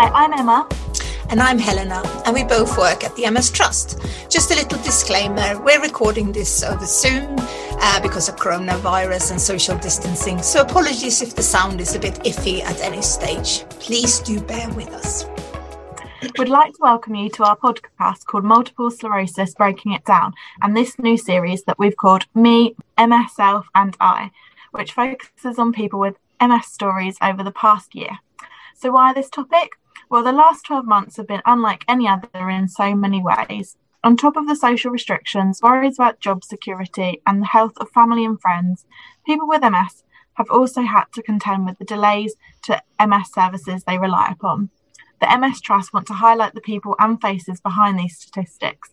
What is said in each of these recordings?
Hi, I'm Emma. And I'm Helena, and we both work at the MS Trust. Just a little disclaimer we're recording this over Zoom uh, because of coronavirus and social distancing, so apologies if the sound is a bit iffy at any stage. Please do bear with us. We'd like to welcome you to our podcast called Multiple Sclerosis Breaking It Down, and this new series that we've called Me, MS Self, and I, which focuses on people with MS stories over the past year. So, why this topic? Well, the last 12 months have been unlike any other in so many ways. On top of the social restrictions, worries about job security, and the health of family and friends, people with MS have also had to contend with the delays to MS services they rely upon. The MS Trust want to highlight the people and faces behind these statistics,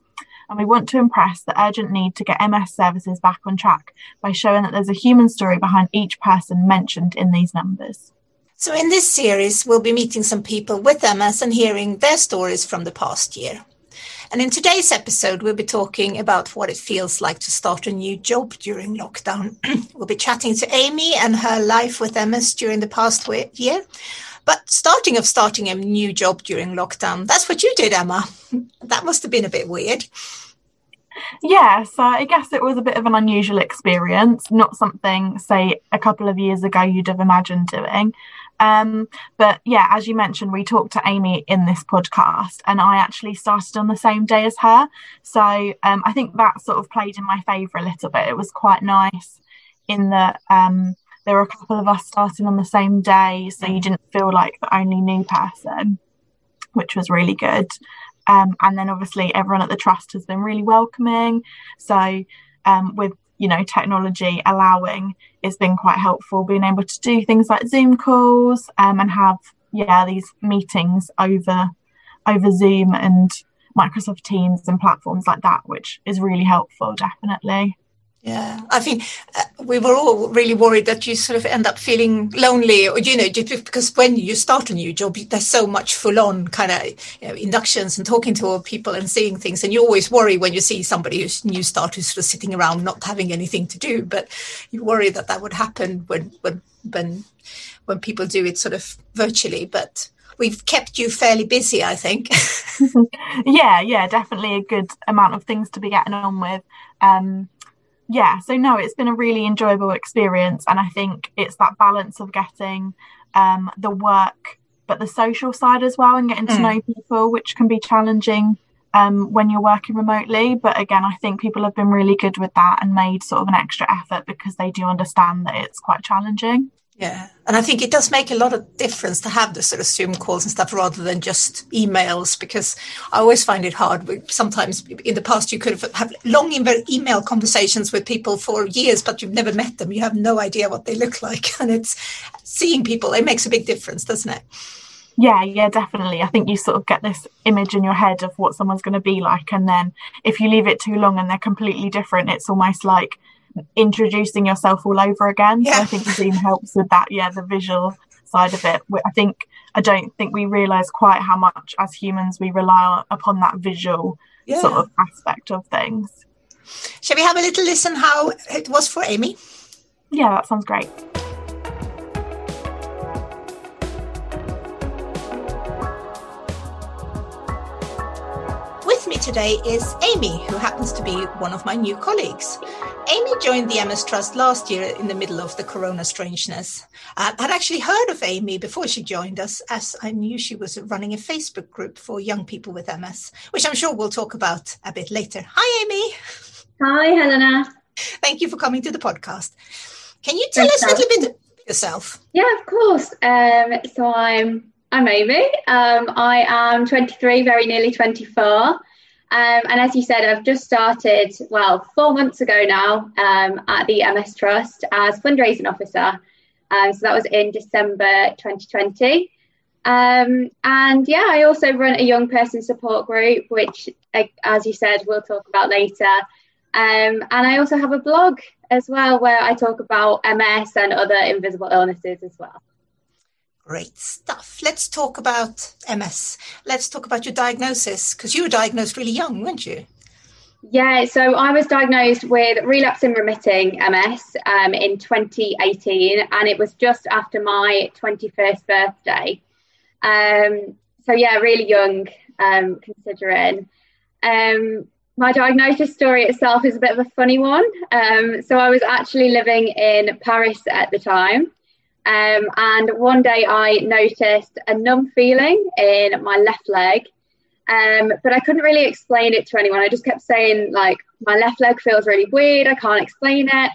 and we want to impress the urgent need to get MS services back on track by showing that there's a human story behind each person mentioned in these numbers. So, in this series, we'll be meeting some people with MS and hearing their stories from the past year. And in today's episode, we'll be talking about what it feels like to start a new job during lockdown. we'll be chatting to Amy and her life with MS during the past year. But starting of starting a new job during lockdown, that's what you did, Emma. That must have been a bit weird. Yeah, so I guess it was a bit of an unusual experience, not something, say, a couple of years ago you'd have imagined doing. Um, but yeah, as you mentioned, we talked to Amy in this podcast, and I actually started on the same day as her. So um, I think that sort of played in my favour a little bit. It was quite nice in that um, there were a couple of us starting on the same day, so you didn't feel like the only new person, which was really good. Um, and then obviously everyone at the trust has been really welcoming. So um, with you know technology allowing, it's been quite helpful being able to do things like Zoom calls um, and have yeah these meetings over over Zoom and Microsoft Teams and platforms like that, which is really helpful, definitely. Yeah, I think uh, we were all really worried that you sort of end up feeling lonely, or you know, because when you start a new job, there's so much full-on kind of you know, inductions and talking to people and seeing things, and you always worry when you see somebody who's new start who's sort of sitting around not having anything to do. But you worry that that would happen when when when when people do it sort of virtually. But we've kept you fairly busy, I think. yeah, yeah, definitely a good amount of things to be getting on with. Um, yeah, so no, it's been a really enjoyable experience. And I think it's that balance of getting um, the work, but the social side as well, and getting to mm. know people, which can be challenging um, when you're working remotely. But again, I think people have been really good with that and made sort of an extra effort because they do understand that it's quite challenging. Yeah. And I think it does make a lot of difference to have the sort of Zoom calls and stuff rather than just emails because I always find it hard. Sometimes in the past, you could have long email conversations with people for years, but you've never met them. You have no idea what they look like. And it's seeing people, it makes a big difference, doesn't it? Yeah, yeah, definitely. I think you sort of get this image in your head of what someone's going to be like. And then if you leave it too long and they're completely different, it's almost like introducing yourself all over again. Yeah. So I think the Zoom helps with that. Yeah, the visual side of it. I think I don't think we realise quite how much as humans we rely upon that visual yeah. sort of aspect of things. Shall we have a little listen how it was for Amy? Yeah, that sounds great. Me today is Amy, who happens to be one of my new colleagues. Amy joined the MS Trust last year in the middle of the corona strangeness. Uh, I'd actually heard of Amy before she joined us, as I knew she was running a Facebook group for young people with MS, which I'm sure we'll talk about a bit later. Hi, Amy. Hi, Helena. Thank you for coming to the podcast. Can you tell Thanks us a little bit yourself? Yeah, of course. Um, so I'm I'm Amy. Um, I am 23, very nearly 24. Um, and as you said, I've just started, well, four months ago now um, at the MS Trust as fundraising officer. Um, so that was in December 2020. Um, and yeah, I also run a young person support group, which, as you said, we'll talk about later. Um, and I also have a blog as well where I talk about MS and other invisible illnesses as well. Great stuff. Let's talk about MS. Let's talk about your diagnosis because you were diagnosed really young, weren't you? Yeah, so I was diagnosed with relapsing remitting MS um, in 2018, and it was just after my 21st birthday. Um, so yeah, really young, um, considering. Um, my diagnosis story itself is a bit of a funny one. Um, so I was actually living in Paris at the time. Um, and one day I noticed a numb feeling in my left leg. Um, but I couldn't really explain it to anyone. I just kept saying, like, my left leg feels really weird. I can't explain it.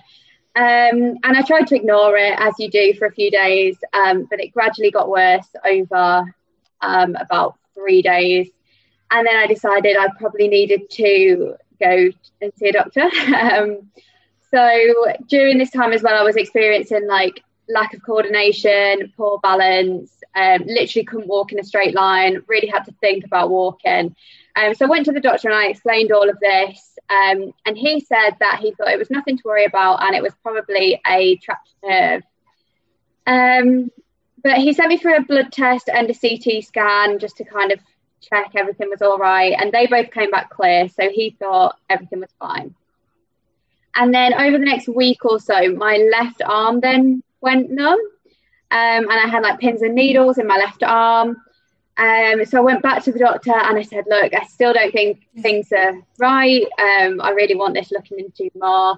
Um, and I tried to ignore it as you do for a few days, um, but it gradually got worse over um, about three days and then I decided I probably needed to go and see a doctor. um, so during this time as well, I was experiencing like lack of coordination, poor balance, um, literally couldn't walk in a straight line, really had to think about walking. Um, so I went to the doctor and I explained all of this. Um, and he said that he thought it was nothing to worry about and it was probably a trapped nerve. Um, but he sent me for a blood test and a CT scan just to kind of check everything was all right. And they both came back clear. So he thought everything was fine. And then over the next week or so, my left arm then went numb. Um, and I had like pins and needles in my left arm. Um, so I went back to the doctor and I said, Look, I still don't think things are right. Um, I really want this looking into more.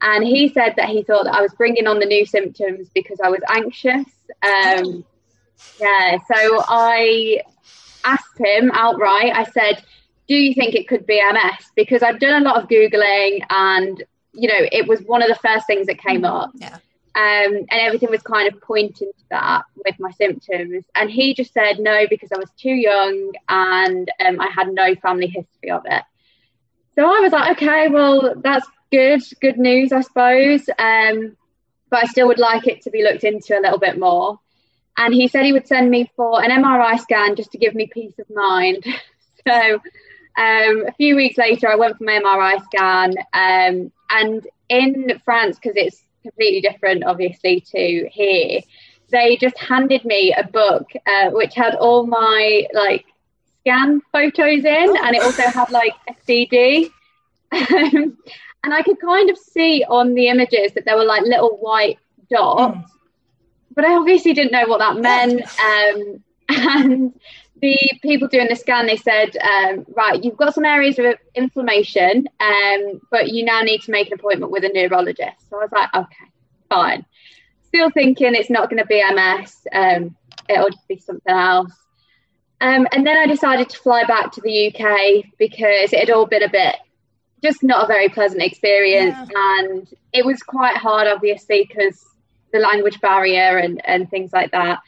And he said that he thought that I was bringing on the new symptoms because I was anxious. Um, yeah, so I asked him outright, I said, Do you think it could be MS? Because I've done a lot of Googling and, you know, it was one of the first things that came up. Yeah. Um, and everything was kind of pointing to that with my symptoms. And he just said no because I was too young and um, I had no family history of it. So I was like, okay, well, that's good, good news, I suppose. Um, but I still would like it to be looked into a little bit more and he said he would send me for an MRI scan just to give me peace of mind. so um, a few weeks later, I went for my MRI scan, um, and in France, because it's completely different, obviously, to here, they just handed me a book uh, which had all my like scan photos in, oh. and it also had like a CD. and I could kind of see on the images that there were like little white dots. Mm but I obviously didn't know what that meant. Um, and the people doing the scan, they said, um, right, you've got some areas of inflammation, um, but you now need to make an appointment with a neurologist. So I was like, okay, fine. Still thinking it's not going to be MS, um, it'll just be something else. Um, and then I decided to fly back to the UK because it had all been a bit just not a very pleasant experience. Yeah. And it was quite hard, obviously, because the language barrier and, and things like that.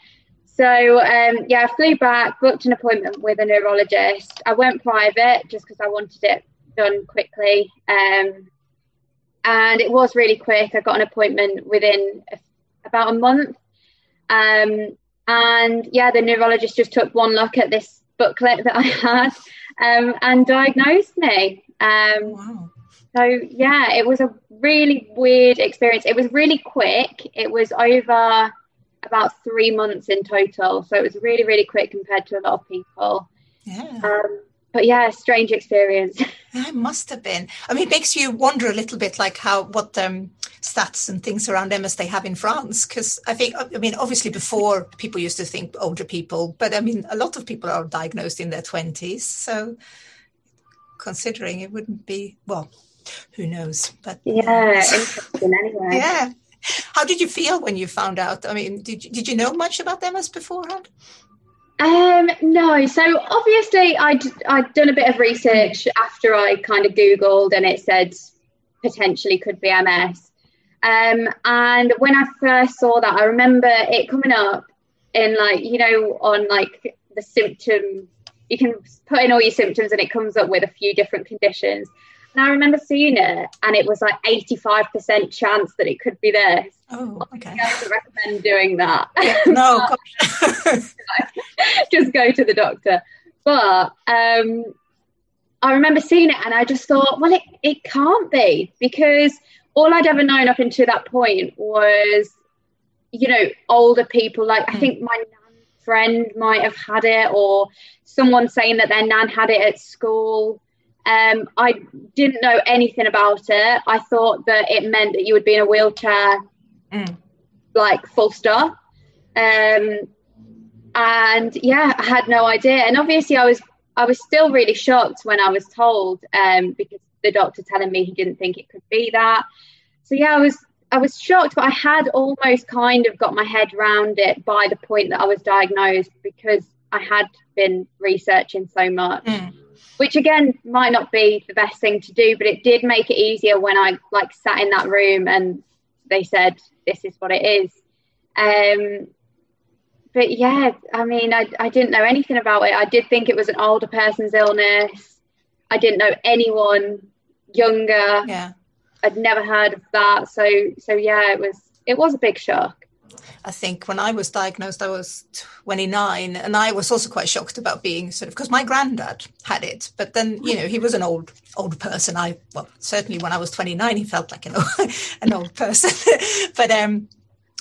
So um, yeah, I flew back, booked an appointment with a neurologist. I went private just because I wanted it done quickly, um, and it was really quick. I got an appointment within a, about a month, um, and yeah, the neurologist just took one look at this booklet that I had um, and diagnosed me. Um, wow. So yeah, it was a really weird experience. It was really quick. It was over about three months in total, so it was really really quick compared to a lot of people. Yeah. Um, but yeah, strange experience. Yeah, it must have been. I mean, it makes you wonder a little bit, like how what um, stats and things around MS they have in France. Because I think, I mean, obviously before people used to think older people, but I mean, a lot of people are diagnosed in their twenties. So, considering it wouldn't be well, who knows? But yeah, interesting anyway. Yeah. How did you feel when you found out? I mean, did you, did you know much about MS beforehand? Um, no. So obviously, I'd I'd done a bit of research after I kind of googled, and it said potentially could be MS. Um, and when I first saw that, I remember it coming up in like you know on like the symptom. You can put in all your symptoms, and it comes up with a few different conditions. And I remember seeing it, and it was like 85% chance that it could be this. Oh, okay. I would recommend doing that. no, just go to the doctor. But um, I remember seeing it, and I just thought, well, it, it can't be because all I'd ever known up until that point was, you know, older people. Like, mm. I think my friend might have had it, or someone saying that their nan had it at school. Um, I didn't know anything about it. I thought that it meant that you would be in a wheelchair, mm. like full stop. Um, and yeah, I had no idea. And obviously, I was I was still really shocked when I was told um, because the doctor telling me he didn't think it could be that. So yeah, I was I was shocked, but I had almost kind of got my head round it by the point that I was diagnosed because I had been researching so much. Mm. Which again might not be the best thing to do, but it did make it easier when I like sat in that room and they said this is what it is. Um, but yeah, I mean, I, I didn't know anything about it. I did think it was an older person's illness. I didn't know anyone younger. Yeah. I'd never heard of that. So so yeah, it was it was a big shock. I think when I was diagnosed, I was 29, and I was also quite shocked about being sort of because my granddad had it, but then you know he was an old old person. I well certainly when I was 29, he felt like an old, an old person, but um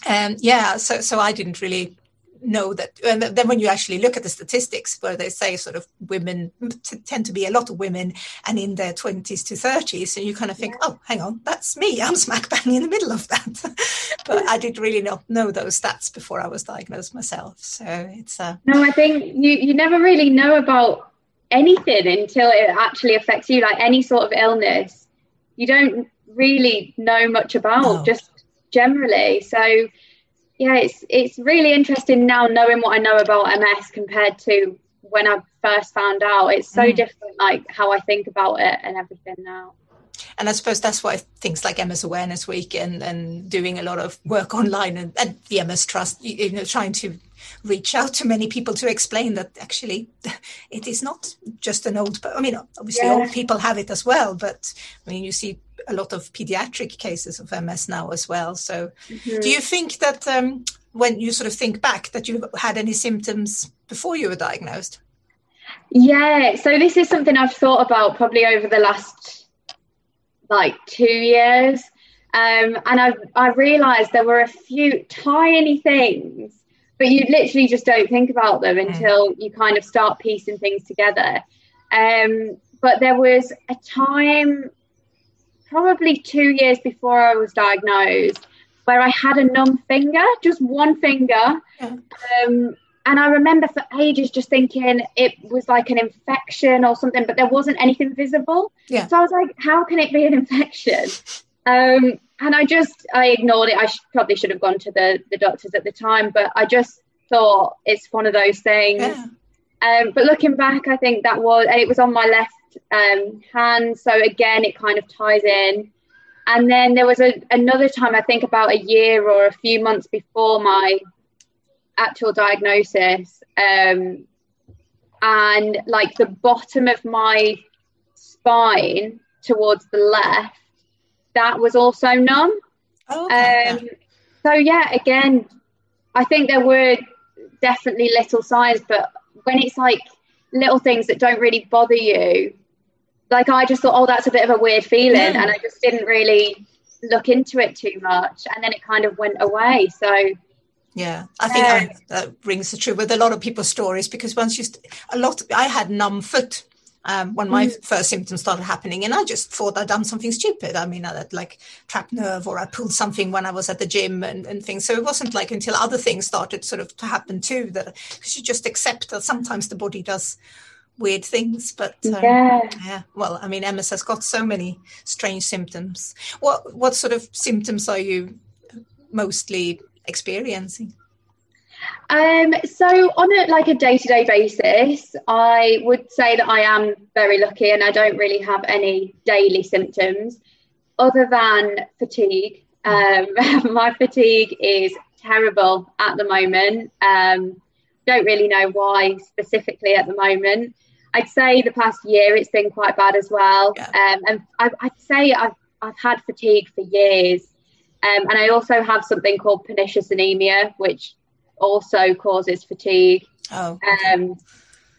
um yeah, so so I didn't really know that and then when you actually look at the statistics where they say sort of women t- tend to be a lot of women and in their 20s to 30s and you kind of think yeah. oh hang on that's me i'm smack bang in the middle of that but i did really not know those stats before i was diagnosed myself so it's uh no i think you you never really know about anything until it actually affects you like any sort of illness you don't really know much about no. just generally so yeah, it's it's really interesting now knowing what I know about MS compared to when I first found out. It's so mm. different, like how I think about it and everything now. And I suppose that's why things like MS Awareness Week and, and doing a lot of work online and, and the MS Trust, you, you know, trying to reach out to many people to explain that actually it is not just an old, I mean, obviously yeah. old people have it as well, but I mean, you see a lot of pediatric cases of MS now as well. So, mm-hmm. do you think that um, when you sort of think back that you had any symptoms before you were diagnosed? Yeah, so this is something I've thought about probably over the last like two years. Um, and I've, I realized there were a few tiny things, but you literally just don't think about them mm. until you kind of start piecing things together. Um, but there was a time probably two years before I was diagnosed where I had a numb finger, just one finger. Yeah. Um, and I remember for ages just thinking it was like an infection or something, but there wasn't anything visible. Yeah. So I was like, how can it be an infection? Um, and I just, I ignored it. I sh- probably should have gone to the, the doctors at the time, but I just thought it's one of those things. Yeah. Um, but looking back, I think that was, and it was on my left um, hand. So again, it kind of ties in. And then there was a, another time, I think about a year or a few months before my actual diagnosis. Um, and like the bottom of my spine towards the left, that was also numb. Oh, okay. um, so, yeah, again, I think there were definitely little signs, but when it's like little things that don't really bother you, like I just thought, oh, that's a bit of a weird feeling, yeah. and I just didn't really look into it too much, and then it kind of went away. So. Yeah, I think uh, that rings the true with a lot of people's stories because once you, st- a lot, I had numb foot um, when my mm. first symptoms started happening, and I just thought I'd done something stupid. I mean, I had like trapped nerve, or I pulled something when I was at the gym and, and things. So it wasn't like until other things started sort of to happen too that because you just accept that sometimes the body does weird things. But um, yeah. yeah, well, I mean, MS has got so many strange symptoms. What what sort of symptoms are you mostly experiencing? Um, so on a like a day-to-day basis, I would say that I am very lucky and I don't really have any daily symptoms other than fatigue. Um, my fatigue is terrible at the moment. Um, don't really know why specifically at the moment. I'd say the past year it's been quite bad as well. Yeah. Um, and I, would say I've, I've had fatigue for years. Um, and I also have something called pernicious anemia, which also causes fatigue. Oh. Um,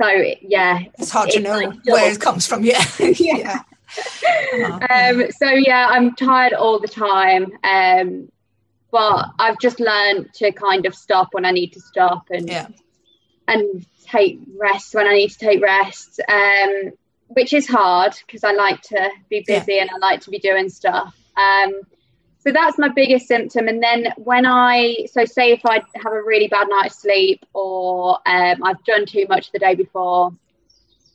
so, yeah. It's hard to know like where it comes from. Yeah. yeah. Um, so, yeah, I'm tired all the time. Um, but I've just learned to kind of stop when I need to stop and yeah. And take rest when I need to take rest, um, which is hard because I like to be busy yeah. and I like to be doing stuff. Um, so that's my biggest symptom. And then when I, so say if I have a really bad night's sleep or um, I've done too much the day before,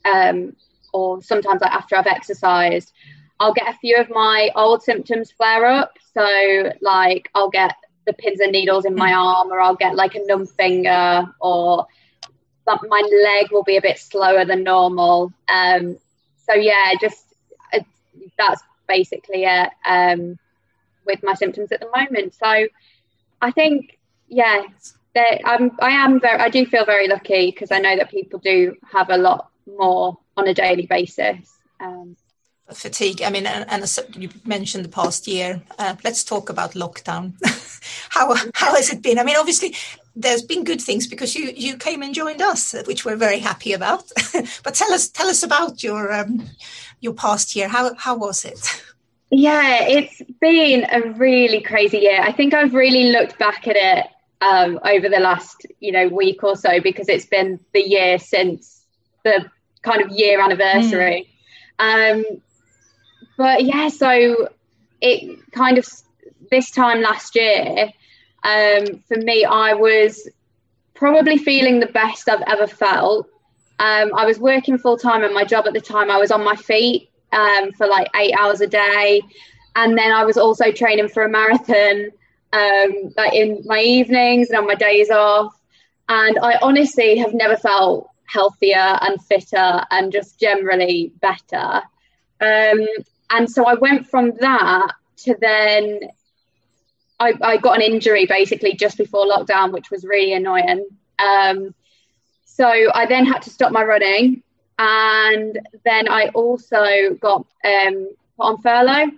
um, or sometimes like after I've exercised, I'll get a few of my old symptoms flare up. So like I'll get the pins and needles in my arm, or I'll get like a numb finger, or my leg will be a bit slower than normal. Um, so yeah, just uh, that's basically it um, with my symptoms at the moment. So I think yeah, I'm I am very I do feel very lucky because I know that people do have a lot more on a daily basis. Um, fatigue. I mean, and, and, you mentioned the past year. Uh, let's talk about lockdown. how how has it been? I mean, obviously there's been good things because you you came and joined us, which we're very happy about. but tell us tell us about your um, your past year. How how was it? Yeah, it's been a really crazy year. I think I've really looked back at it um, over the last you know week or so because it's been the year since the kind of year anniversary. Mm. Um, but yeah, so it kind of this time last year, um, for me, I was probably feeling the best I've ever felt. Um, I was working full time in my job at the time. I was on my feet um, for like eight hours a day, and then I was also training for a marathon, um, like in my evenings and on my days off. And I honestly have never felt healthier and fitter and just generally better. Um, and so I went from that to then I, I, got an injury basically just before lockdown, which was really annoying. Um, so I then had to stop my running, and then I also got um, put on furlough.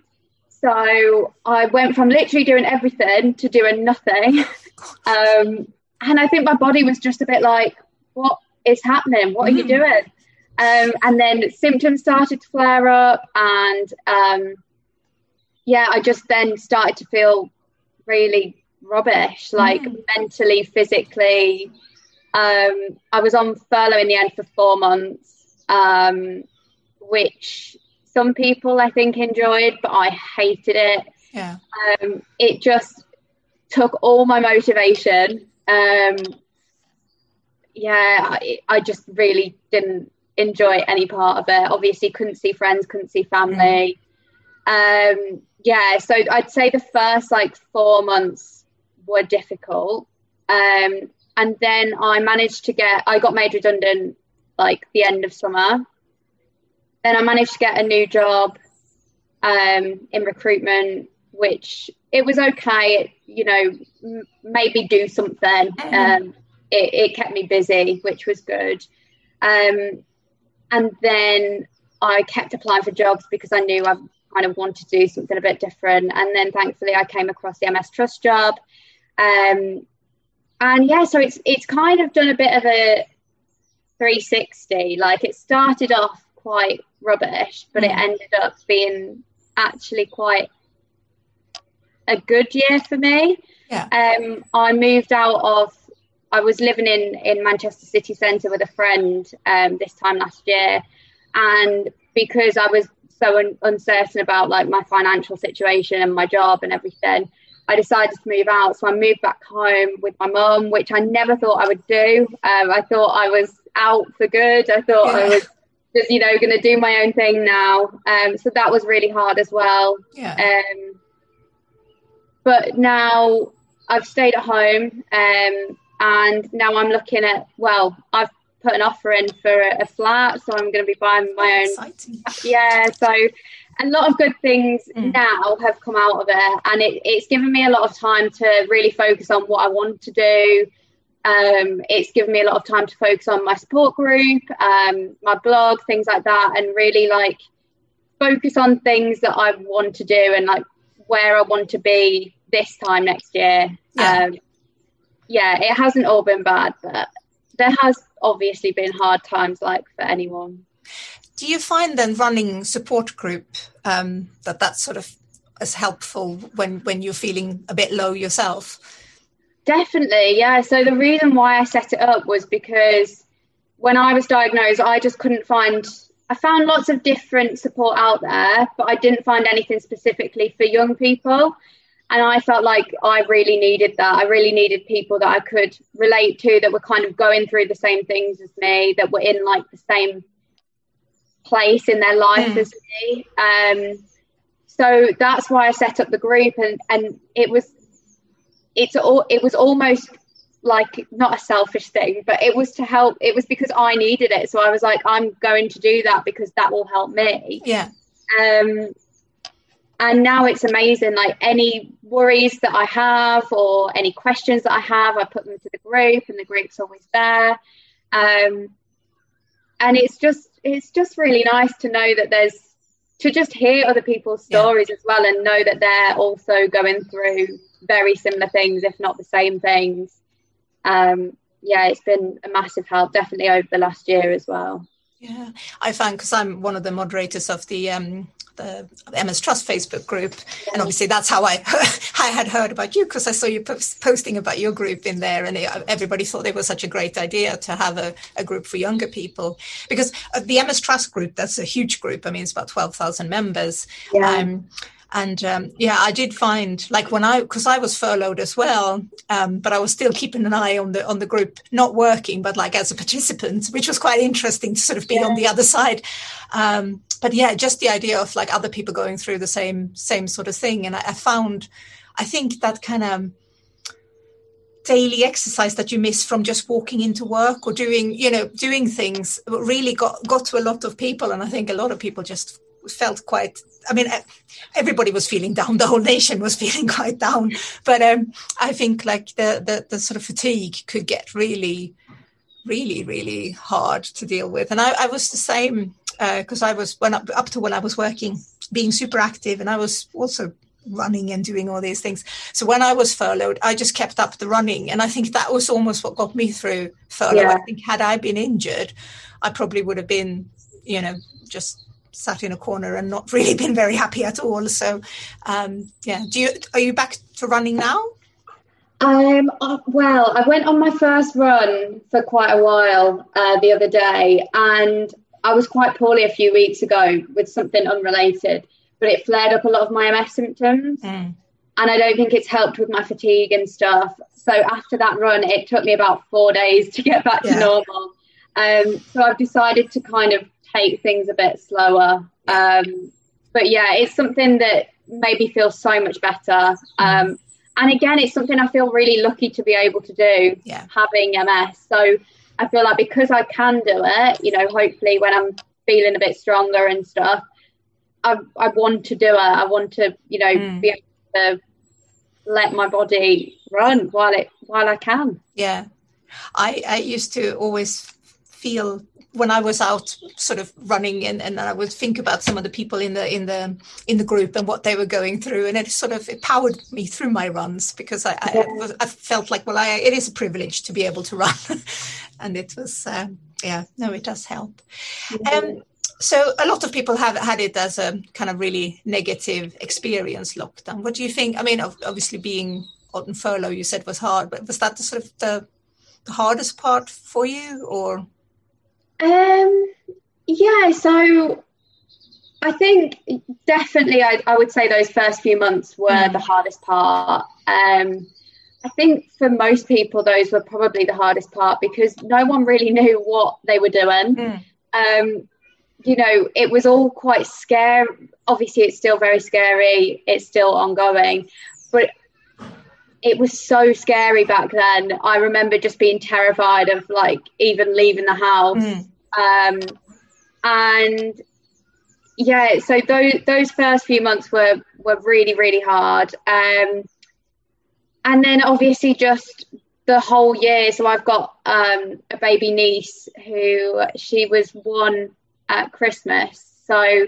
So I went from literally doing everything to doing nothing, um, and I think my body was just a bit like, "What is happening? What are you mm. doing?" Um, and then symptoms started to flare up, and um, yeah, I just then started to feel really rubbish, like mm. mentally, physically. Um, I was on furlough in the end for four months, um, which some people I think enjoyed, but I hated it. Yeah. Um, it just took all my motivation. Um, yeah, I, I just really didn't enjoy any part of it. Obviously, couldn't see friends, couldn't see family. Mm. Um, yeah, so I'd say the first like four months were difficult. Um, and then I managed to get, I got made redundant like the end of summer. Then I managed to get a new job um, in recruitment, which it was okay. It, you know, m- maybe do something. Mm-hmm. Um, it, it, kept me busy, which was good. Um, and then I kept applying for jobs because I knew I kind of wanted to do something a bit different. And then thankfully I came across the MS Trust job. Um, and yeah, so it's it's kind of done a bit of a 360. Like it started off quite rubbish, but it mm. ended up being actually quite a good year for me. Yeah. Um, I moved out of I was living in in Manchester city centre with a friend um, this time last year, and because I was so un- uncertain about like my financial situation and my job and everything, I decided to move out. So I moved back home with my mum, which I never thought I would do. Um, I thought I was out for good. I thought yeah. I was just you know going to do my own thing now. Um, so that was really hard as well. Yeah. Um, but now I've stayed at home. Um, and now I'm looking at well, I've put an offer in for a, a flat, so I'm going to be buying my own. Exciting. Yeah, so a lot of good things mm. now have come out of it, and it, it's given me a lot of time to really focus on what I want to do. Um, it's given me a lot of time to focus on my support group, um, my blog, things like that, and really like focus on things that I want to do and like where I want to be this time next year. Yeah. Um, yeah, it hasn't all been bad, but there has obviously been hard times like for anyone. Do you find then running support group um, that that's sort of as helpful when when you're feeling a bit low yourself? Definitely, yeah. So the reason why I set it up was because when I was diagnosed, I just couldn't find. I found lots of different support out there, but I didn't find anything specifically for young people. And I felt like I really needed that. I really needed people that I could relate to that were kind of going through the same things as me, that were in like the same place in their life mm. as me. Um, so that's why I set up the group, and and it was it's all it was almost like not a selfish thing, but it was to help. It was because I needed it, so I was like, I'm going to do that because that will help me. Yeah. Um, and now it's amazing like any worries that i have or any questions that i have i put them to the group and the group's always there. Um, and it's just it's just really nice to know that there's to just hear other people's stories yeah. as well and know that they're also going through very similar things if not the same things. Um, yeah it's been a massive help definitely over the last year as well yeah, I found because I'm one of the moderators of the um, the MS Trust Facebook group, and obviously that's how I I had heard about you because I saw you post, posting about your group in there, and it, everybody thought it was such a great idea to have a, a group for younger people because uh, the MS Trust group that's a huge group. I mean, it's about twelve thousand members. Yeah. Um, and um, yeah i did find like when i because i was furloughed as well um, but i was still keeping an eye on the on the group not working but like as a participant which was quite interesting to sort of be yeah. on the other side. Um, but yeah just the idea of like other people going through the same same sort of thing. And i, I found i think that kind of daily exercise that you miss from just walking into work or doing you know doing things really got got to a lot of people. And i think a lot of people just felt quite i mean everybody was feeling down the whole nation was feeling quite down. But um, i think like the, the, the sort of fatigue could get really really really hard to deal with. And i, I was the same because uh, i was when up, up to when i was working being super active and i was also running and doing all these things. So when i was furloughed i just kept up the running. And i think that was almost what got me through furlough. Yeah. i think had i been injured i probably would have been you know just sat in a corner and not really been very happy at all. So, um, yeah, do you are you back to running now? Um, uh, well, I went on my first run for quite a while uh, the other day, and I was quite poorly a few weeks ago with something unrelated, but it flared up a lot of my MS symptoms. Mm. And I don't think it's helped with my fatigue and stuff. So after that run, it took me about four days to get back yeah. to normal. Um, so I've decided to kind of take things a bit slower. Um, but yeah, it's something that made me feel so much better. Um, and again, it's something I feel really lucky to be able to do, yeah. having MS. So I feel like because I can do it, you know, hopefully when I'm feeling a bit stronger and stuff, I, I want to do it. I want to, you know, mm. be able to let my body run while it while I can. Yeah, I I used to always feel when I was out sort of running and, and I would think about some of the people in the in the in the group and what they were going through and it sort of it powered me through my runs because I, I, was, I felt like well I, it is a privilege to be able to run. And it was um, yeah no it does help. Um, so a lot of people have had it as a kind of really negative experience lockdown. What do you think? I mean obviously being on furlough you said was hard but was that the sort of the, the hardest part for you or um, yeah, so I think definitely I, I, would say those first few months were mm. the hardest part. Um, I think for most people, those were probably the hardest part because no one really knew what they were doing. Mm. Um, you know, it was all quite scary. Obviously, it's still very scary, it's still ongoing, but it was so scary back then. I remember just being terrified of like even leaving the house. Mm. Um, and yeah, so those those first few months were were really really hard. Um, and then obviously just the whole year. So I've got um, a baby niece who she was one at Christmas. So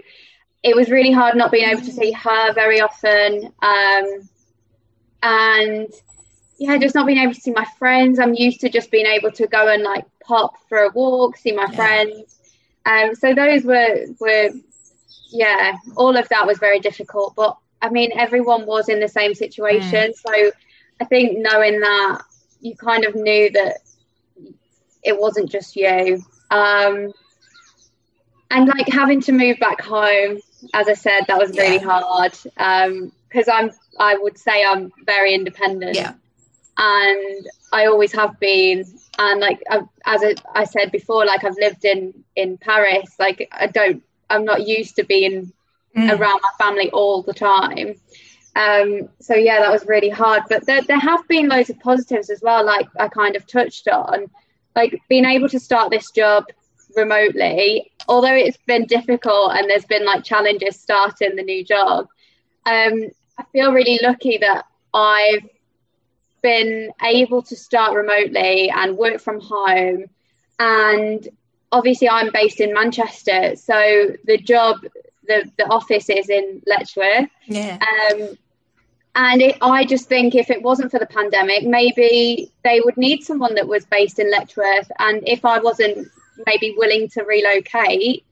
it was really hard not being able to see her very often. Um, and yeah, just not being able to see my friends. I'm used to just being able to go and like pop for a walk, see my yeah. friends. Um, so those were were yeah, all of that was very difficult. But I mean, everyone was in the same situation. Mm. So I think knowing that you kind of knew that it wasn't just you. Um, and like having to move back home, as I said, that was really yeah. hard. Um, because I'm I would say I'm very independent. Yeah. And I always have been. And like I've, as I said before, like I've lived in in Paris. Like I don't, I'm not used to being mm. around my family all the time. Um, so yeah, that was really hard. But there, there have been loads of positives as well. Like I kind of touched on, like being able to start this job remotely, although it's been difficult and there's been like challenges starting the new job. Um, I feel really lucky that I've been able to start remotely and work from home. And obviously, I'm based in Manchester, so the job, the the office is in Letchworth. Yeah. Um, and it, I just think if it wasn't for the pandemic, maybe they would need someone that was based in Letchworth. And if I wasn't maybe willing to relocate,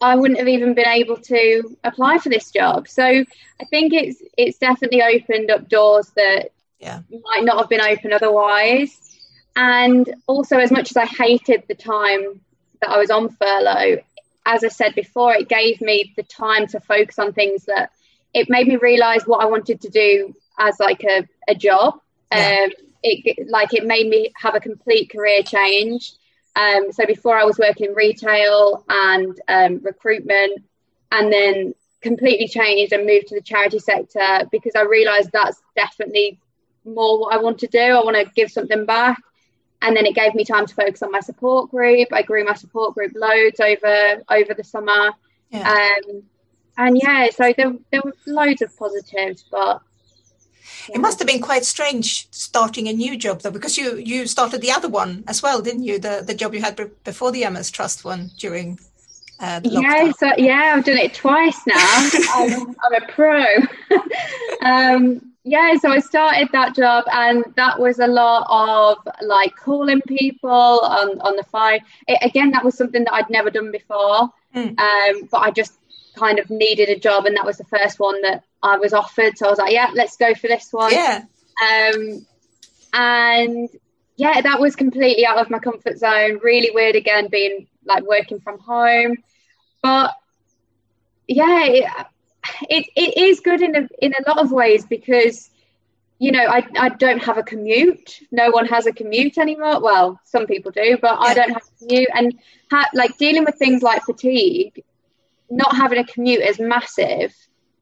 I wouldn't have even been able to apply for this job. So I think it's it's definitely opened up doors that yeah. might not have been open otherwise. And also, as much as I hated the time that I was on furlough, as I said before, it gave me the time to focus on things that it made me realize what I wanted to do as like a, a job. Yeah. Um, it like it made me have a complete career change. Um, so before I was working in retail and um, recruitment, and then completely changed and moved to the charity sector because I realised that's definitely more what I want to do. I want to give something back. And then it gave me time to focus on my support group. I grew my support group loads over over the summer. Yeah. Um, and yeah, so there, there were loads of positives, but yeah. it must have been quite strange starting a new job though, because you you started the other one as well, didn't you? The the job you had before the MS Trust one during. Uh, yeah, so yeah, I've done it twice now. I'm, I'm, a pro. um, yeah, so I started that job, and that was a lot of like calling people on on the phone. It, again, that was something that I'd never done before, mm. um, but I just kind of needed a job, and that was the first one that I was offered. So I was like, yeah, let's go for this one. Yeah. Um, and yeah, that was completely out of my comfort zone. Really weird again, being like working from home, but yeah, it, it, it is good in a, in a lot of ways because you know I, I don't have a commute no one has a commute anymore well some people do but yeah. i don't have a commute and ha- like dealing with things like fatigue not having a commute is massive.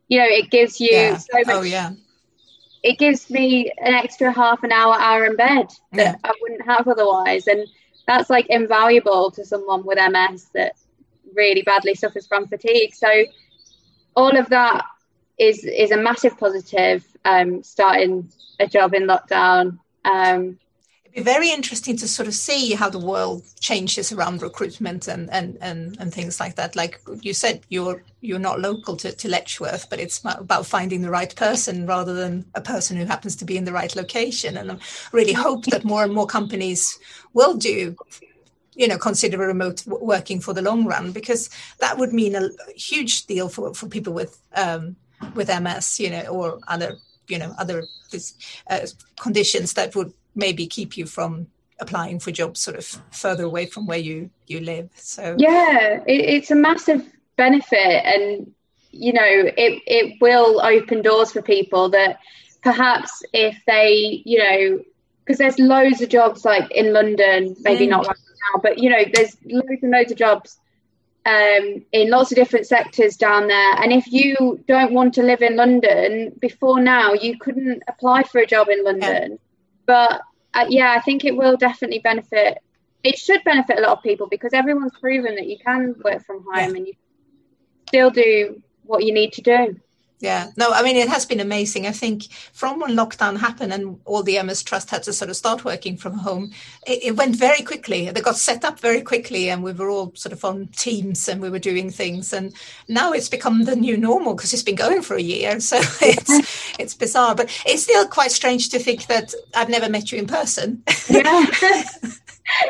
You know, it gives you yeah. so much. Oh yeah. It gives me an extra half an hour, hour in bed that yeah. I wouldn't have otherwise, and that's like invaluable to someone with MS that really badly suffers from fatigue. So all of that is is a massive positive. Um, starting a job in lockdown. Um, It'd be very interesting to sort of see how the world changes around recruitment and, and, and, and things like that. Like you said, you're you're not local to, to Letchworth, but it's about finding the right person rather than a person who happens to be in the right location. And I really hope that more and more companies will do you know consider a remote working for the long run because that would mean a huge deal for, for people with um, with MS you know or other you know other uh, conditions that would maybe keep you from applying for jobs sort of further away from where you you live so yeah it, it's a massive benefit and you know it it will open doors for people that perhaps if they you know because there's loads of jobs like in london maybe mm. not right now but you know there's loads and loads of jobs um, in lots of different sectors down there. And if you don't want to live in London, before now you couldn't apply for a job in London. Yeah. But uh, yeah, I think it will definitely benefit. It should benefit a lot of people because everyone's proven that you can work from home yeah. and you still do what you need to do. Yeah, no, I mean, it has been amazing. I think from when lockdown happened and all the MS Trust had to sort of start working from home, it, it, went very quickly. They got set up very quickly and we were all sort of on teams and we were doing things. And now it's become the new normal because it's been going for a year. So it's, it's bizarre, but it's still quite strange to think that I've never met you in person. Yeah.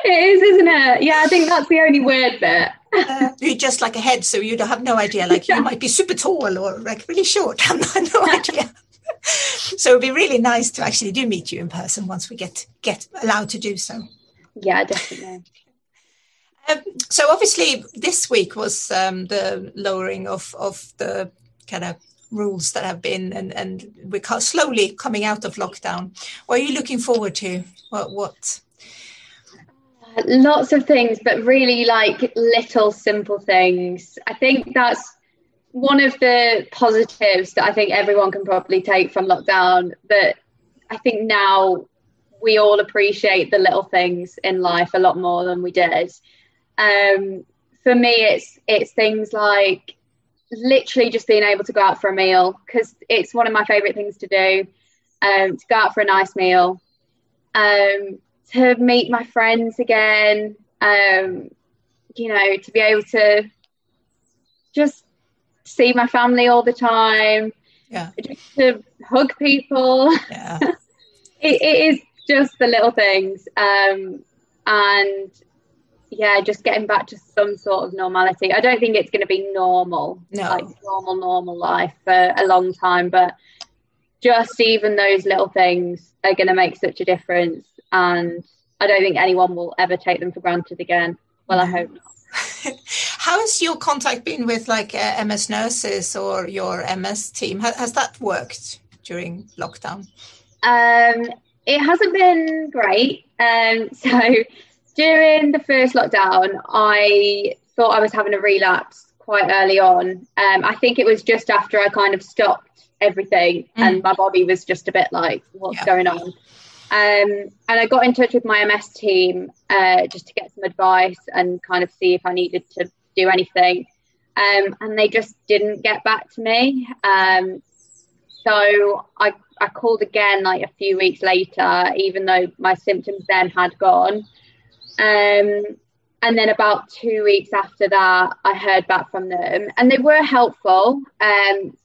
it is, isn't it? Yeah, I think that's the only weird bit. Uh, you're just like a head, so you have no idea. Like yeah. you might be super tall or like really short. I have no idea. so it'd be really nice to actually do meet you in person once we get get allowed to do so. Yeah, definitely. Um, so obviously, this week was um, the lowering of of the kind of rules that have been, and, and we're slowly coming out of lockdown. What are you looking forward to? What? what? Lots of things, but really like little simple things. I think that's one of the positives that I think everyone can probably take from lockdown. That I think now we all appreciate the little things in life a lot more than we did. Um, for me, it's it's things like literally just being able to go out for a meal because it's one of my favorite things to do. Um, to go out for a nice meal, um, to meet my friends again, um, you know, to be able to just see my family all the time, yeah, just to hug people. Yeah. it, it is just the little things, um, and yeah, just getting back to some sort of normality. I don't think it's going to be normal, no. like normal, normal life for a long time, but just even those little things are going to make such a difference. And I don't think anyone will ever take them for granted again. Well, I hope not. How has your contact been with like uh, MS nurses or your MS team? Has, has that worked during lockdown? Um, it hasn't been great. Um, so during the first lockdown, I thought I was having a relapse quite early on. Um, I think it was just after I kind of stopped everything mm. and my body was just a bit like, what's yeah. going on? Um, and I got in touch with my MS team uh, just to get some advice and kind of see if I needed to do anything. Um, and they just didn't get back to me. Um, so I, I called again like a few weeks later, even though my symptoms then had gone. Um, and then about two weeks after that, I heard back from them, and they were helpful. Um,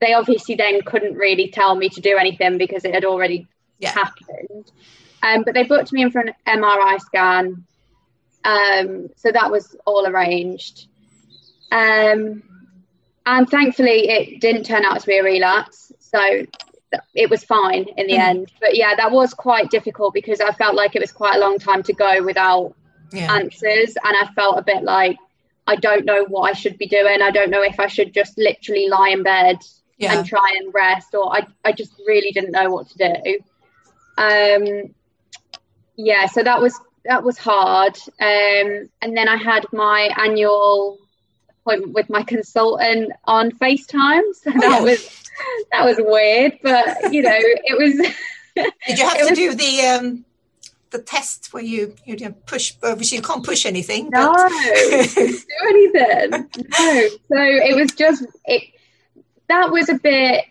they obviously then couldn't really tell me to do anything because it had already yeah. happened. Um, but they booked me in for an MRI scan, um, so that was all arranged. Um, and thankfully, it didn't turn out to be a relapse, so it was fine in the mm. end. But yeah, that was quite difficult because I felt like it was quite a long time to go without yeah. answers, and I felt a bit like I don't know what I should be doing. I don't know if I should just literally lie in bed yeah. and try and rest, or I I just really didn't know what to do. Um, yeah, so that was that was hard. Um, and then I had my annual appointment with my consultant on FaceTime, so oh, that was that was weird, but you know, it was. Did you have to was, do the um, the test where you you push? Obviously, you can't push anything. No, but... do anything. No, so it was just it. That was a bit.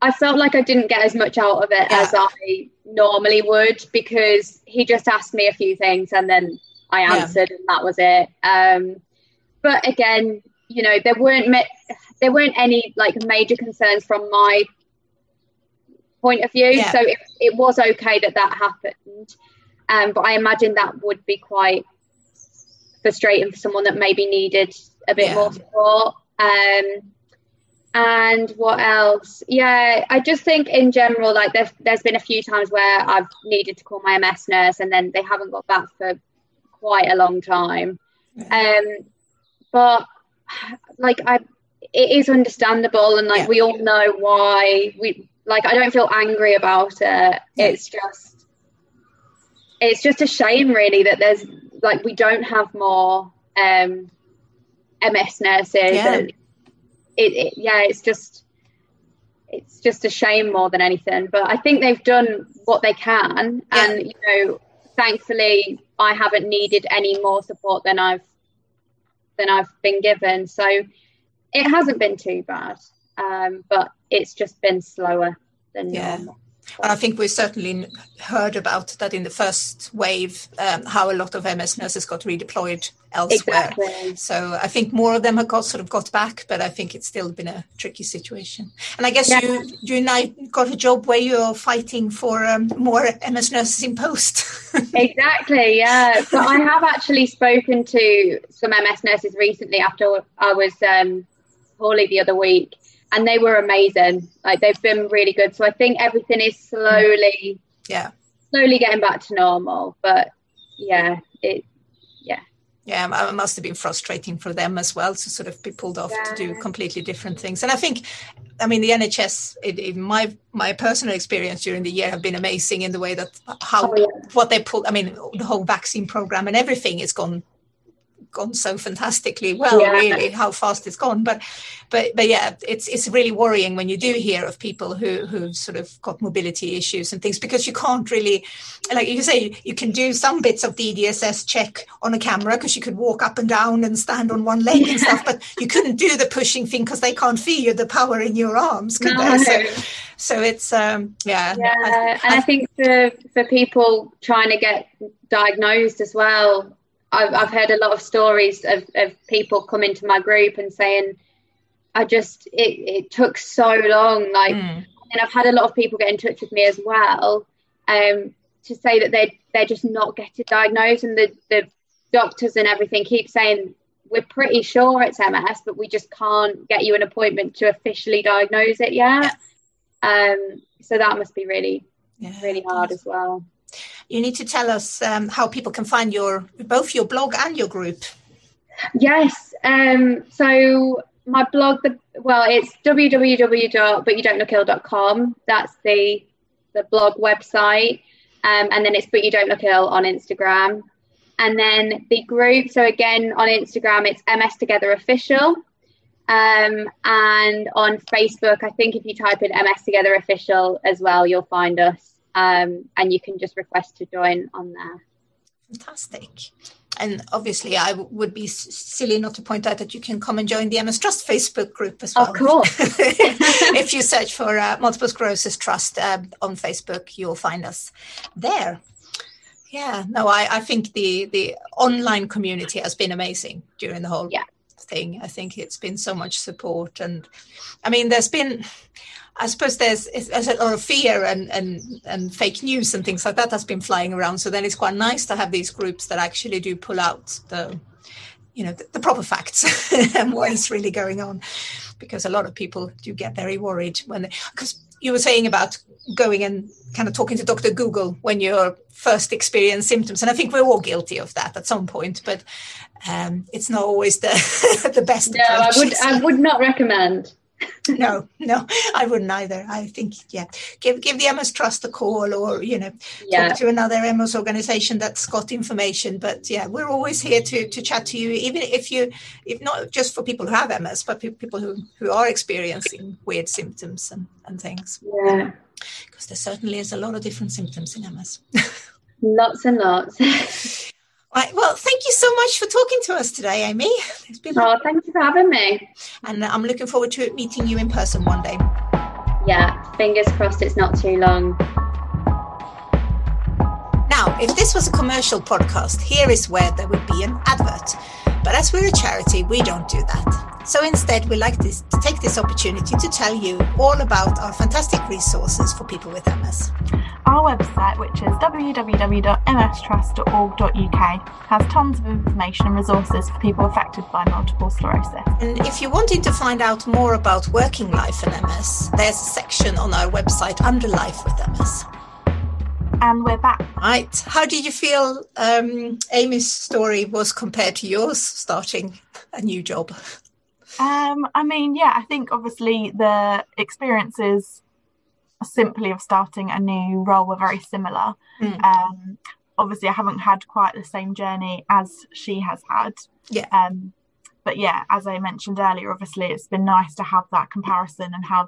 I felt like I didn't get as much out of it yeah. as I normally would because he just asked me a few things and then I answered yeah. and that was it. Um, but again, you know, there weren't there weren't any like major concerns from my point of view. Yeah. So it, it was okay that that happened. Um, but I imagine that would be quite frustrating for someone that maybe needed a bit more support. Um, and what else? Yeah, I just think in general, like there's there's been a few times where I've needed to call my MS nurse and then they haven't got back for quite a long time. Yeah. Um, but like I it is understandable and like yeah. we all know why we like I don't feel angry about it. Yeah. It's just it's just a shame really that there's like we don't have more um MS nurses and it, it yeah it's just it's just a shame more than anything but I think they've done what they can and you know thankfully I haven't needed any more support than I've than I've been given. So it hasn't been too bad, um, but it's just been slower than yeah. normal. And I think we certainly heard about that in the first wave, um, how a lot of MS nurses got redeployed elsewhere. Exactly. So I think more of them have got sort of got back, but I think it's still been a tricky situation. And I guess yeah. you you and I got a job where you're fighting for um, more MS nurses in post. exactly. Yeah. So I have actually spoken to some MS nurses recently after I was um, poorly the other week and they were amazing. Like they've been really good. So I think everything is slowly, yeah, slowly getting back to normal. But yeah, it, yeah, yeah, it must have been frustrating for them as well to sort of be pulled off yeah. to do completely different things. And I think, I mean, the NHS, in my my personal experience during the year, have been amazing in the way that how oh, yeah. what they pull. I mean, the whole vaccine program and everything is gone gone so fantastically. Well yeah. really how fast it's gone. But but but yeah it's it's really worrying when you do hear of people who who've sort of got mobility issues and things because you can't really like you say you can do some bits of the EDSS check on a camera because you could walk up and down and stand on one leg and stuff but you couldn't do the pushing thing because they can't feel the power in your arms could no. they so, so it's um yeah. Yeah I, and I think for for people trying to get diagnosed as well I've, I've heard a lot of stories of, of people coming to my group and saying, I just, it, it took so long. Like, mm. and I've had a lot of people get in touch with me as well um, to say that they they're just not getting diagnosed. And the, the doctors and everything keep saying, we're pretty sure it's MS, but we just can't get you an appointment to officially diagnose it yet. Yeah. Um, so that must be really, yeah, really hard as well you need to tell us um, how people can find your both your blog and your group. Yes. Um, so my blog, the, well, it's www.butyoudon'tlookIll.com. That's the the blog website, um, and then it's but you don't look ill on Instagram, and then the group. So again on Instagram, it's MS Together Official. Um, and on Facebook, I think if you type in MS Together Official as well, you'll find us um, and you can just request to join on there. Fantastic. And obviously, I w- would be silly not to point out that you can come and join the MS Trust Facebook group as well. Of course. if you search for uh, Multiple Sclerosis Trust uh, on Facebook, you'll find us there. Yeah, no, I, I think the the online community has been amazing during the whole yeah. thing. I think it's been so much support, and I mean, there's been I suppose there's, there's a lot of fear and, and, and fake news and things like that that's been flying around. So then it's quite nice to have these groups that actually do pull out the, you know, the, the proper facts and what is really going on, because a lot of people do get very worried when because you were saying about going and kind of talking to Dr. Google when you're first experience symptoms, and I think we're all guilty of that at some point, but um, it's not always the the best. No, approach, I would so. I would not recommend no, no, I wouldn't either. I think, yeah, give give the MS Trust a call, or you know, yeah. talk to another MS organization that's got information. But yeah, we're always here to to chat to you, even if you, if not just for people who have MS, but people who who are experiencing weird symptoms and and things. Yeah, because there certainly is a lot of different symptoms in MS. lots and lots. Right. Well, thank you so much for talking to us today, Amy. It's been oh, thank you for having me. And uh, I'm looking forward to meeting you in person one day. Yeah, fingers crossed it's not too long. Now, if this was a commercial podcast, here is where there would be an advert. But as we're a charity, we don't do that. So instead, we like this, to take this opportunity to tell you all about our fantastic resources for people with MS. Our website, which is www.mstrust.org.uk, has tons of information and resources for people affected by multiple sclerosis. And if you're wanting to find out more about working life in MS, there's a section on our website under Life with MS. And we're back. Right. How did you feel um, Amy's story was compared to yours starting a new job? Um, I mean, yeah, I think obviously the experiences simply of starting a new role were very similar. Mm. Um, obviously, I haven't had quite the same journey as she has had. Yeah. Um, but yeah, as I mentioned earlier, obviously it's been nice to have that comparison and have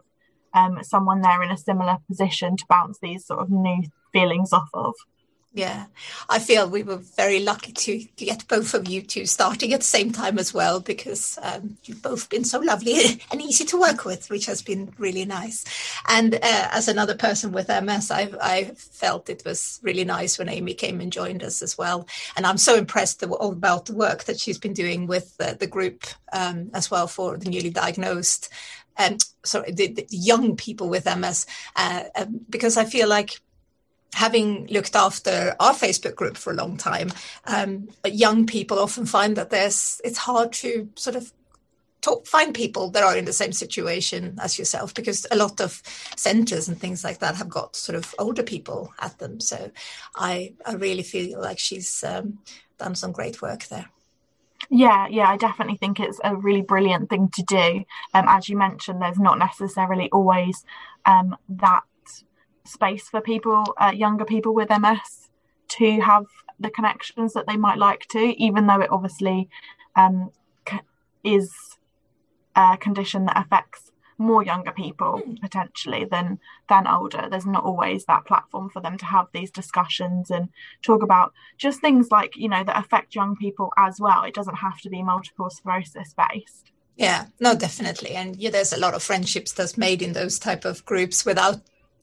um, someone there in a similar position to bounce these sort of new feelings off of. Yeah, I feel we were very lucky to, get both of you two starting at the same time as well because um, you've both been so lovely and easy to work with, which has been really nice. And uh, as another person with MS, I, I felt it was really nice when Amy came and joined us as well. And I'm so impressed about the work that she's been doing with uh, the group um, as well for the newly diagnosed. Um, sorry, the, the young people with MS, uh, um, because I feel like having looked after our Facebook group for a long time, um, young people often find that there's it's hard to sort of talk, find people that are in the same situation as yourself because a lot of centres and things like that have got sort of older people at them. So I I really feel like she's um, done some great work there. Yeah, yeah, I definitely think it's a really brilliant thing to do. Um, as you mentioned, there's not necessarily always um, that space for people, uh, younger people with MS, to have the connections that they might like to, even though it obviously um, is a condition that affects more younger people potentially than than older. There's not always that platform for them to have these discussions and talk about just things like you know that affect young people as well. It doesn't have to be multiple sclerosis based. Yeah no definitely. And yeah there's a lot of friendships that's made in those type of groups without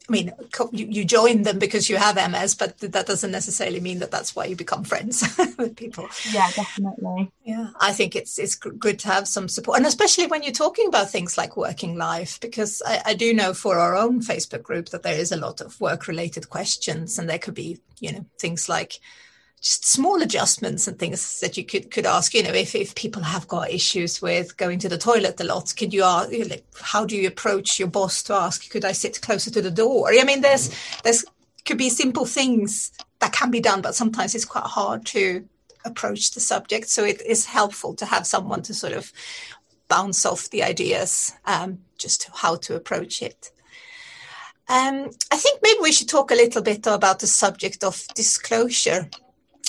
I mean, you, join them because you have MS, but that doesn't necessarily mean that that's why you become friends with people. Yeah, definitely. Yeah, I think it's it's good to have some support, and especially when you're talking about things like working life, because I, I do know for our own Facebook group that there is a lot of work-related questions, and there could be, you know, things like just small adjustments and things that you could could ask you know if, if people have got issues with going to the toilet a lot could you ask like, how do you approach your boss to ask could i sit closer to the door? I mean there's there's could be simple things that can be done but sometimes it's quite hard to approach the subject. So it is helpful to have someone to sort of bounce off the ideas um, just how to approach it. Um, I think maybe we should talk a little bit about the subject of disclosure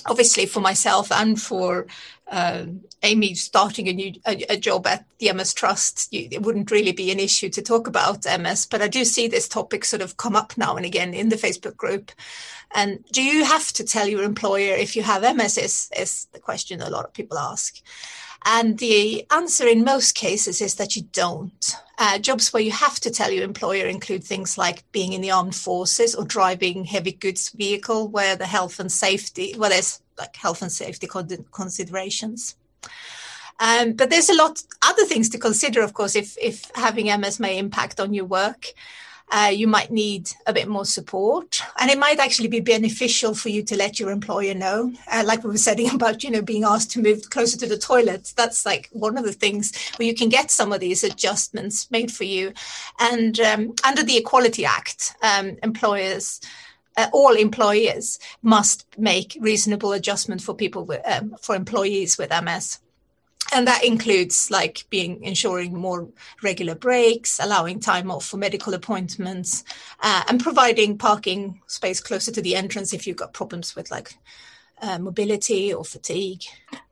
obviously for myself and for uh, Amy starting a new a, a, job at the MS Trust, you, it wouldn't really be an issue to talk about MS. But I do see this topic sort of come up now and again in the Facebook group. And do you have to tell your employer if you have MS? Is, is the question a lot of people ask. And the answer in most cases is that you don't. Uh, jobs where you have to tell your employer include things like being in the armed forces or driving heavy goods vehicle, where the health and safety, well, there's like health and safety considerations. Um, but there's a lot other things to consider, of course, if if having MS may impact on your work uh, you might need a bit more support. And it might actually be beneficial for you to let your employer know uh, like we were saying about you know being asked to move closer to the toilet. That's like one of the things where you can get some of these adjustments made for you. And um, under the equality act um, employers uh, all employers must make reasonable adjustment for people with, um, for employees with ms and that includes like being ensuring more regular breaks allowing time off for medical appointments uh, and providing parking space closer to the entrance if you've got problems with like uh, mobility or fatigue.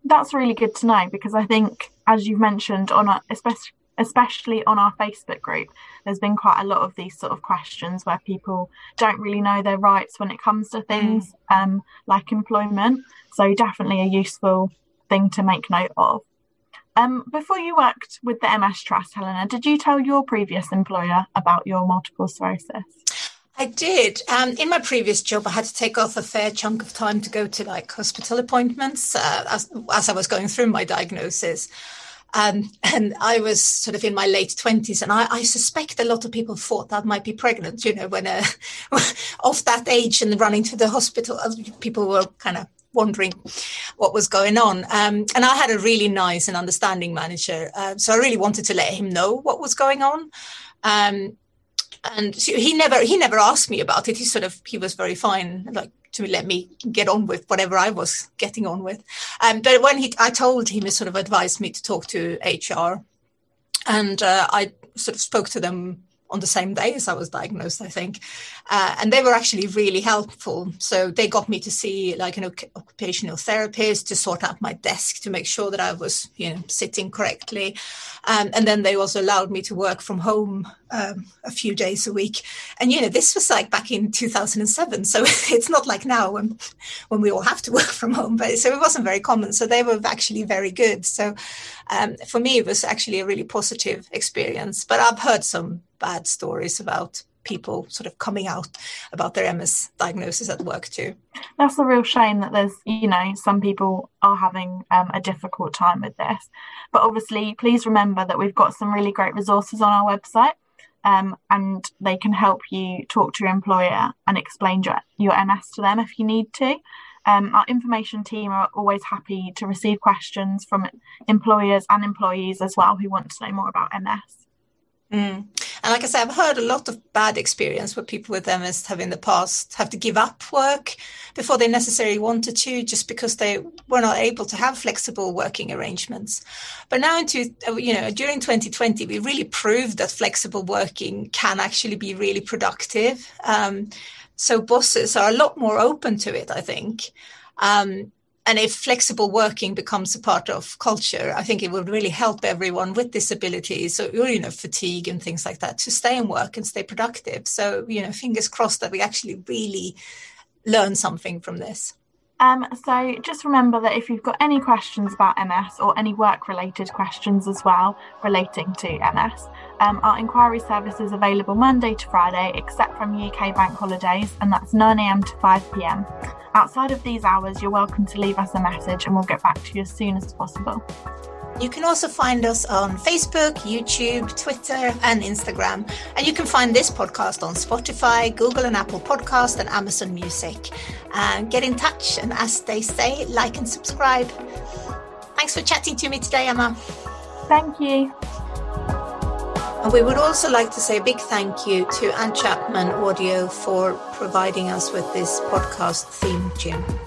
That's really good to know because i think as you've mentioned on our, especially especially on our facebook group there's been quite a lot of these sort of questions where people don't really know their rights when it comes to things mm. um, like employment. So definitely a useful thing to make note of um, before you worked with the MS Trust, Helena, did you tell your previous employer about your multiple sclerosis? I did. Um, in my previous job, I had to take off a fair chunk of time to go to like hospital appointments uh, as, as I was going through my diagnosis. Um, and I was sort of in my late 20s, and I, I, suspect a lot of people thought that might be pregnant, you know, when uh, of that age and running to the hospital, people were kind of wondering what was going on. Um, and I had a really nice and understanding manager, uh, so I really wanted to let him know what was going on. Um, and he never he never asked me about it. He sort of he was very fine, like to let me get on with whatever I was getting on with. Um, but when he I told him, he sort of advised me to talk to HR, and uh, I sort of spoke to them on the same day as I was diagnosed, I think. Uh, and they were actually really helpful. So they got me to see like an occupational therapist to sort out my desk to make sure that I was, you know, sitting correctly. Um, and then they also allowed me to work from home um, a few days a week. And you know, this was like back in 2007, so it's not like now when when we all have to work from home. But so it wasn't very common. So they were actually very good. So um, for me, it was actually a really positive experience. But I've heard some bad stories about people sort of coming out about their MS diagnosis at work too. That's a real shame that there's, you know, some people are having um, a difficult time with this. But obviously, please remember that we've got some really great resources on our website. Um, and they can help you talk to your employer and explain your, your MS to them if you need to. Um, our information team are always happy to receive questions from employers and employees as well who want to know more about MS. Mm. And like I said, I've heard a lot of bad experience where people with MS have in the past have to give up work before they necessarily wanted to, just because they were not able to have flexible working arrangements. But now into, you know, during 2020, we really proved that flexible working can actually be really productive. Um, so bosses are a lot more open to it, I think. Um, and if flexible working becomes a part of culture, I think it would really help everyone with disabilities or you know fatigue and things like that to stay in work and stay productive. So you know, fingers crossed that we actually really learn something from this. Um, so just remember that if you've got any questions about MS or any work related questions as well relating to MS, um, our inquiry service is available Monday to Friday, except from UK bank holidays, and that's 9am to 5pm. Outside of these hours, you're welcome to leave us a message and we'll get back to you as soon as possible. You can also find us on Facebook, YouTube, Twitter, and Instagram. And you can find this podcast on Spotify, Google and Apple Podcast, and Amazon Music. And get in touch, and as they say, like and subscribe. Thanks for chatting to me today, Emma. Thank you. And we would also like to say a big thank you to Anne Chapman Audio for providing us with this podcast theme tune.